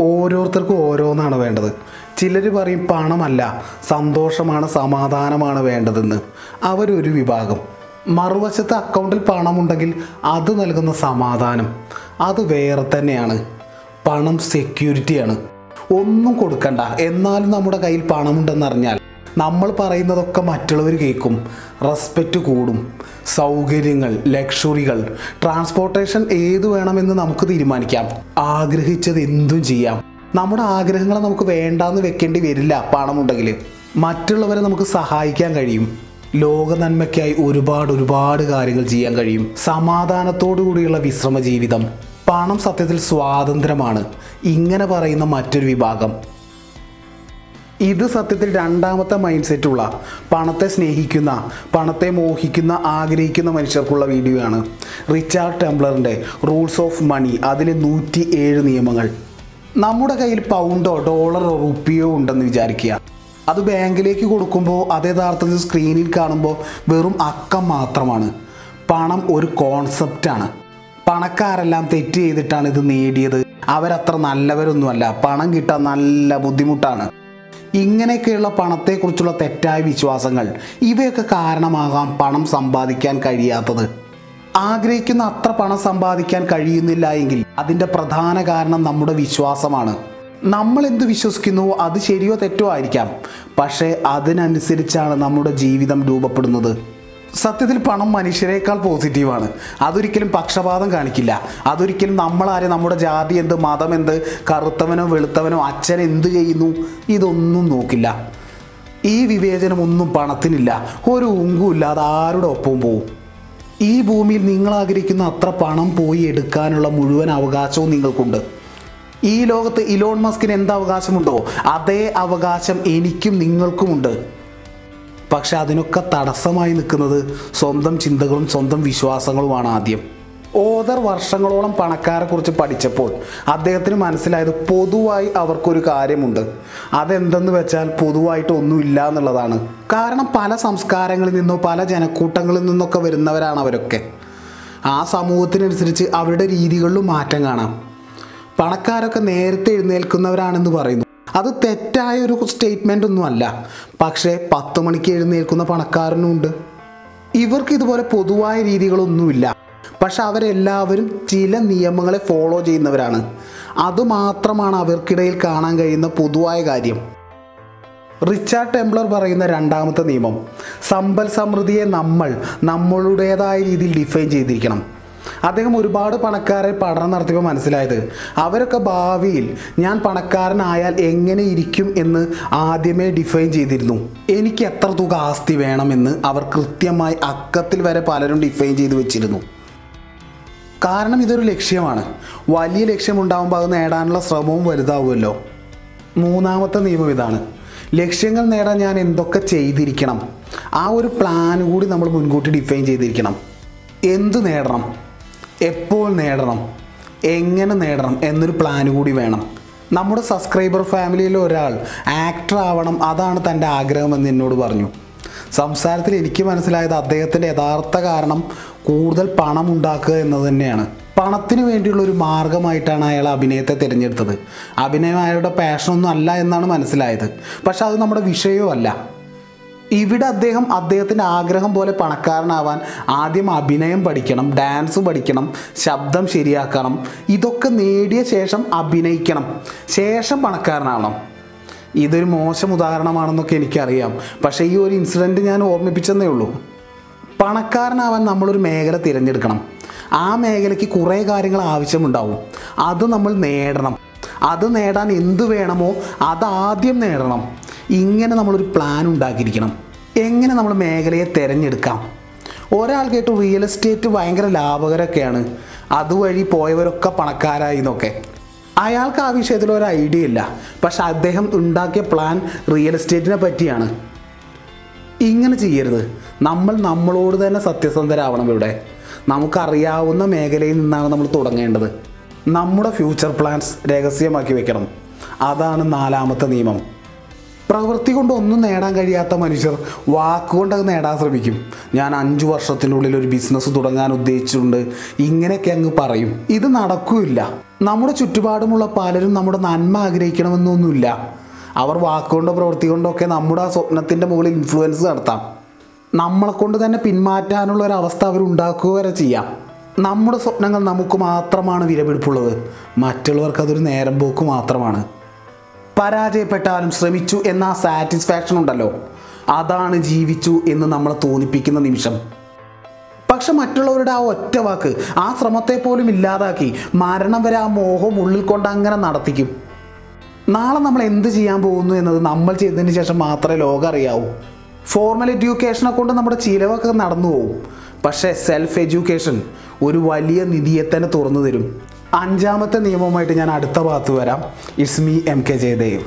ഓരോരുത്തർക്കും ഓരോന്നാണ് വേണ്ടത്. ചിലർ പറയും പണമല്ല സന്തോഷമാണ് സമാധാനമാണ് വേണ്ടതെന്ന്. അവരൊരു വിഭാഗം. മറുവശത്ത് അക്കൗണ്ടിൽ പണമുണ്ടെങ്കിൽ അത് നൽകുന്ന സമാധാനം. അത് വേറെ തന്നെയാണ്. പണം സെക്യൂരിറ്റിയാണ് ഒന്നും കൊടുക്കണ്ട. എന്നാലും നമ്മുടെ കയ്യിൽ പണമുണ്ടെന്നറിഞ്ഞാൽ നമ്മൾ പറയുന്നതൊക്കെ മറ്റുള്ളവർ കേൾക്കും. റെസ്പെക്റ്റ് കൂടും. സൗകര്യങ്ങൾ ലക്ഷറികൾ ട്രാൻസ്പോർട്ടേഷൻ ഏത് വേണമെന്ന് നമുക്ക് തീരുമാനിക്കാം. ആഗ്രഹിച്ചത് എന്തും ചെയ്യാം. നമ്മുടെ ആഗ്രഹങ്ങളെ നമുക്ക് വേണ്ടാന്ന് വെക്കേണ്ടി വരില്ല പണമുണ്ടെങ്കിൽ. മറ്റുള്ളവരെ നമുക്ക് സഹായിക്കാൻ കഴിയും. ലോക നന്മയ്ക്കായി ഒരുപാട് ഒരുപാട് കാര്യങ്ങൾ ചെയ്യാൻ കഴിയും. സമാധാനത്തോടു കൂടിയുള്ള വിശ്രമ ജീവിതം പണം സത്യത്തിൽ സ്വാതന്ത്ര്യമാണ്. ഇങ്ങനെ പറയുന്ന മറ്റൊരു വിഭാഗം. ഇത് സത്യത്തിൽ രണ്ടാമത്തെ മൈൻഡ് സെറ്റുള്ള പണത്തെ സ്നേഹിക്കുന്ന പണത്തെ മോഹിക്കുന്ന ആഗ്രഹിക്കുന്ന മനുഷ്യർക്കുള്ള വീഡിയോ ആണ്. റിച്ചാർഡ് ടെംബ്ലറിന്റെ റൂൾസ് ഓഫ് മണി അതിലെ നൂറ്റി ഏഴ് നിയമങ്ങൾ. നമ്മുടെ കയ്യിൽ പൗണ്ടോ ഡോളറോ റുപ്പിയോ ഉണ്ടെന്ന് വിചാരിക്കുക. അത് ബാങ്കിലേക്ക് കൊടുക്കുമ്പോൾ അത് യഥാർത്ഥത്തിൽ സ്ക്രീനിൽ കാണുമ്പോൾ വെറും അക്കം മാത്രമാണ്. പണം ഒരു കോൺസെപ്റ്റാണ് പണക്കാരെല്ലാം തെറ്റ് ചെയ്തിട്ടാണ് ഇത് നേടിയത്. അവരത്ര നല്ലവരൊന്നുമല്ല. പണം കിട്ടാൻ നല്ല ബുദ്ധിമുട്ടാണ്. ഇങ്ങനെയൊക്കെയുള്ള പണത്തെക്കുറിച്ചുള്ള തെറ്റായ വിശ്വാസങ്ങൾ. ഇവയൊക്കെ കാരണമാകാം പണം സമ്പാദിക്കാൻ കഴിയാത്തത്. ആഗ്രഹിക്കുന്ന അത്ര പണം സമ്പാദിക്കാൻ കഴിയുന്നില്ല എങ്കിൽ അതിന്റെ പ്രധാന കാരണം നമ്മുടെ വിശ്വാസമാണ്. നമ്മൾ എന്ത് വിശ്വസിക്കുന്നുവോ അത് ശരിയോ തെറ്റോ ആയിരിക്കാം. പക്ഷേ അതിനനുസരിച്ചാണ് നമ്മുടെ ജീവിതം രൂപപ്പെടുന്നത്. സത്യത്തിൽ പണം മനുഷ്യരെക്കാൾ പോസിറ്റീവാണ്. അതൊരിക്കലും പക്ഷപാതം കാണിക്കില്ല. അതൊരിക്കലും നമ്മളാരെ നമ്മുടെ ജാതി എന്ത് മതം എന്ത് കറുത്തവനോ വെളുത്തവനോ അച്ഛൻ എന്ത് ചെയ്യുന്നു ഇതൊന്നും നോക്കില്ല. ഈ വിവേചനമൊന്നും പണത്തിനില്ല. ഒരു ഉങ്കുമില്ലാതെ ആരുടെ ഒപ്പവും പോവും? ഈ ഭൂമിയിൽ നിങ്ങൾ ആഗ്രഹിക്കുന്ന അത്ര പണം പോയി എടുക്കാനുള്ള മുഴുവൻ അവകാശവും നിങ്ങൾക്കുണ്ട്. ഈ ലോകത്ത് ഇലോൺ മസ്കിന് എന്ത് അവകാശമുണ്ടോ അതേ അവകാശം എനിക്കും നിങ്ങൾക്കുമുണ്ട്. പക്ഷെ അതിനൊക്കെ തടസ്സമായി നിൽക്കുന്നത് സ്വന്തം ചിന്തകളും സ്വന്തം വിശ്വാസങ്ങളുമാണ് ആദ്യം. ഓതർ വർഷങ്ങളോളം പണക്കാരെ കുറിച്ച് പഠിച്ചപ്പോൾ അദ്ദേഹത്തിന് മനസ്സിലായത് പൊതുവായി അവർക്കൊരു കാര്യമുണ്ട്. അതെന്തെന്ന് വെച്ചാൽ പൊതുവായിട്ട് ഒന്നുമില്ല എന്നുള്ളതാണ്. കാരണം പല സംസ്കാരങ്ങളിൽ നിന്നോ പല ജനക്കൂട്ടങ്ങളിൽ നിന്നൊക്കെ വരുന്നവരാണ് അവരൊക്കെ. ആ സമൂഹത്തിനനുസരിച്ച് അവരുടെ രീതികളിലും മാറ്റം കാണാം. പണക്കാരൊക്കെ നേരത്തെ എഴുന്നേൽക്കുന്നവരാണെന്ന് പറയുന്നു. അത് തെറ്റായ ഒരു സ്റ്റേറ്റ്മെന്റ് ഒന്നും അല്ല. പക്ഷേ പത്ത് മണിക്ക് എഴുന്നേൽക്കുന്ന പണക്കാരനും ഉണ്ട് ഇവർക്ക് ഇതുപോലെ പൊതുവായ രീതികളൊന്നുമില്ല. പക്ഷെ അവരെല്ലാവരും ചില നിയമങ്ങളെ ഫോളോ ചെയ്യുന്നവരാണ്. അതുമാത്രമാണ് അവർക്കിടയിൽ കാണാൻ കഴിയുന്ന പൊതുവായ കാര്യം. റിച്ചാർഡ് ടെംപ്ലർ പറയുന്ന രണ്ടാമത്തെ നിയമം സമ്പൽ സമൃദ്ധിയെ നമ്മൾ നമ്മളുടേതായ രീതിയിൽ ഡിഫൈൻ ചെയ്തിരിക്കണം. അദ്ദേഹം ഒരുപാട് പണക്കാരെ പഠനം നടത്തിയപ്പോൾ മനസ്സിലായത്. അവരൊക്കെ ഭാവിയിൽ ഞാൻ പണക്കാരനായാൽ എങ്ങനെ ഇരിക്കും എന്ന് ആദ്യമേ ഡിഫൈൻ ചെയ്തിരുന്നു. എനിക്ക് എത്ര തുക ആസ്തി വേണമെന്ന് അവർ കൃത്യമായി അക്കത്തിൽ വരെ പലരും ഡിഫൈൻ ചെയ്ത് വെച്ചിരുന്നു. കാരണം ഇതൊരു ലക്ഷ്യമാണ്. വലിയ ലക്ഷ്യമുണ്ടാകുമ്പോൾ അത് നേടാനുള്ള ശ്രമവും വലുതാവുമല്ലോ. മൂന്നാമത്തെ നിയമം ഇതാണ്. ലക്ഷ്യങ്ങൾ നേടാൻ ഞാൻ എന്തൊക്കെ ചെയ്തിരിക്കണം? ആ ഒരു പ്ലാൻ കൂടി നമ്മൾ മുൻകൂട്ടി ഡിഫൈൻ ചെയ്തിരിക്കണം. എന്ത് നേടണം? എപ്പോൾ നേടണം? എങ്ങനെ നേടണം? എന്നൊരു പ്ലാൻ കൂടി വേണം. നമ്മുടെ സബ്സ്ക്രൈബർ ഫാമിലിയിൽ ഒരാൾ ആക്ടർ ആവണം അതാണ് തന്റെ ആഗ്രഹമെന്ന് എന്നോട് പറഞ്ഞു. സംസാരത്തിൽ എനിക്ക് മനസ്സിലായത് അദ്ദേഹത്തിന്റെ യഥാർത്ഥ കാരണം കൂടുതൽ പണം ഉണ്ടാക്കുക എന്നത് തന്നെയാണ്. പണത്തിന് വേണ്ടിയുള്ള ഒരു മാർഗമായിട്ടാണ് അയാൾ അഭിനയത്തെ തിരഞ്ഞെടുത്തത്. അഭിനയം അയാളുടെ പാഷനൊന്നും അല്ല എന്നാണ് മനസ്സിലായത്. പക്ഷെ അത് നമ്മുടെ വിഷയവും അല്ല ഇവിടെ അദ്ദേഹം അദ്ദേഹത്തിന്റെ ആഗ്രഹം പോലെ പണക്കാരനാവാൻ ആദ്യം അഭിനയം പഠിക്കണം ഡാൻസ് പഠിക്കണം ശബ്ദം ശരിയാക്കണം ഇതൊക്കെ നേടിയ ശേഷം അഭിനയിക്കണം. ശേഷം പണക്കാരനാവണം. ഇതൊരു മോശം ഉദാഹരണമാണെന്നൊക്കെ എനിക്കറിയാം. പക്ഷേ ഈ ഒരു ഇൻസിഡന്റ് ഞാൻ ഓർമ്മിപ്പിച്ചെന്നേ ഉള്ളൂ. പണക്കാരനാവാൻ നമ്മളൊരു മേഖല തിരഞ്ഞെടുക്കണം. ആ മേഖലയ്ക്ക് കുറേ കാര്യങ്ങൾ ആവശ്യമുണ്ടാവും. അത് നമ്മൾ നേടണം. അത് നേടാൻ എന്ത് വേണമോ അത് ആദ്യം നേടണം. ഇങ്ങനെ നമ്മളൊരു പ്ലാൻ ഉണ്ടാക്കിയിരിക്കണം. എങ്ങനെ നമ്മൾ മേഖലയെ തിരഞ്ഞെടുക്കാം? ഒരാൾ റിയൽ എസ്റ്റേറ്റ് ഭയങ്കര ലാഭകരമൊക്കെയാണ് അതുവഴി പോയവരൊക്കെ പണക്കാരായി എന്നൊക്കെ. അയാൾക്ക് ആ വിഷയത്തിൽ ഒരു ഐഡിയ ഇല്ല. പക്ഷെ അദ്ദേഹം ഉണ്ടാക്കിയ പ്ലാൻ റിയൽ എസ്റ്റേറ്റിനെ പറ്റിയാണ്. ഇങ്ങനെ ചെയ്യരുത്. നമ്മൾ നമ്മളോട് തന്നെ സത്യസന്ധരാവണം ഇവിടെ. നമുക്കറിയാവുന്ന മേഖലയിൽ നിന്നാണ് നമ്മൾ തുടങ്ങേണ്ടത്. നമ്മുടെ ഫ്യൂച്ചർ പ്ലാൻസ് രഹസ്യമാക്കി വെക്കണം. അതാണ് നാലാമത്തെ നിയമം. പ്രവൃത്തി കൊണ്ട് ഒന്നും നേടാൻ കഴിയാത്ത മനുഷ്യർ വാക്കുകൊണ്ട് അത് നേടാൻ ശ്രമിക്കും. ഞാൻ അഞ്ചു വർഷത്തിനുള്ളിൽ ഒരു ബിസിനസ് തുടങ്ങാൻ ഉദ്ദേശിച്ചിട്ടുണ്ട്. ഇങ്ങനെയൊക്കെ അങ്ങ് പറയും. ഇത് നടക്കില്ല. നമ്മുടെ ചുറ്റുപാടുമുള്ള പലരും നമ്മുടെ നന്മ ആഗ്രഹിക്കണമെന്നൊന്നുമില്ല. അവർ വാക്കുകൊണ്ടോ പ്രവൃത്തി കൊണ്ടോ ഒക്കെ നമ്മുടെ ആ സ്വപ്നത്തിന്റെ മുകളിൽ ഇൻഫ്ലുവൻസ് നടത്താം. നമ്മളെ കൊണ്ട് തന്നെ പിന്മാറ്റാനുള്ള ഒരു അവസ്ഥ അവരുണ്ടാക്കുക വരെ ചെയ്യാം. നമ്മുടെ സ്വപ്നങ്ങൾ നമുക്ക് മാത്രമാണ് വിലപിടിപ്പുള്ളത്. മറ്റുള്ളവർക്ക് അതൊരു നേരം പോക്ക് മാത്രമാണ്. പരാജയപ്പെട്ടാലും ശ്രമിച്ചു എന്ന സാറ്റിസ്ഫാക്ഷൻ ഉണ്ടല്ലോ. അതാണ് ജീവിച്ചു എന്ന് നമ്മളെ തോന്നിപ്പിക്കുന്ന നിമിഷം. പക്ഷെ മറ്റുള്ളവരുടെ ആ ഒറ്റ വാക്ക് ആ ശ്രമത്തെ പോലും ഇല്ലാതാക്കി മരണം വരെ ആ മോഹം ഉള്ളിൽ കൊണ്ട് അങ്ങനെ നടത്തിക്കും. നാളെ നമ്മൾ എന്ത് ചെയ്യാൻ പോകുന്നു എന്നത് നമ്മൾ ചെയ്തതിന് ശേഷം മാത്രമേ ലോകം അറിയാവൂ. ഫോർമൽ എഡ്യൂക്കേഷനെ കൊണ്ട് നമ്മുടെ ചിലവൊക്കെ നടന്നു പോകും പക്ഷേ സെൽഫ് എഡ്യൂക്കേഷൻ ഒരു വലിയ നിധിയെ തന്നെ തുറന്നു തരും. അഞ്ചാമത്തെ നിയമവുമായിട്ട് ഞാൻ അടുത്ത ഭാഗത്ത് വരാം. It's me M K Jayadev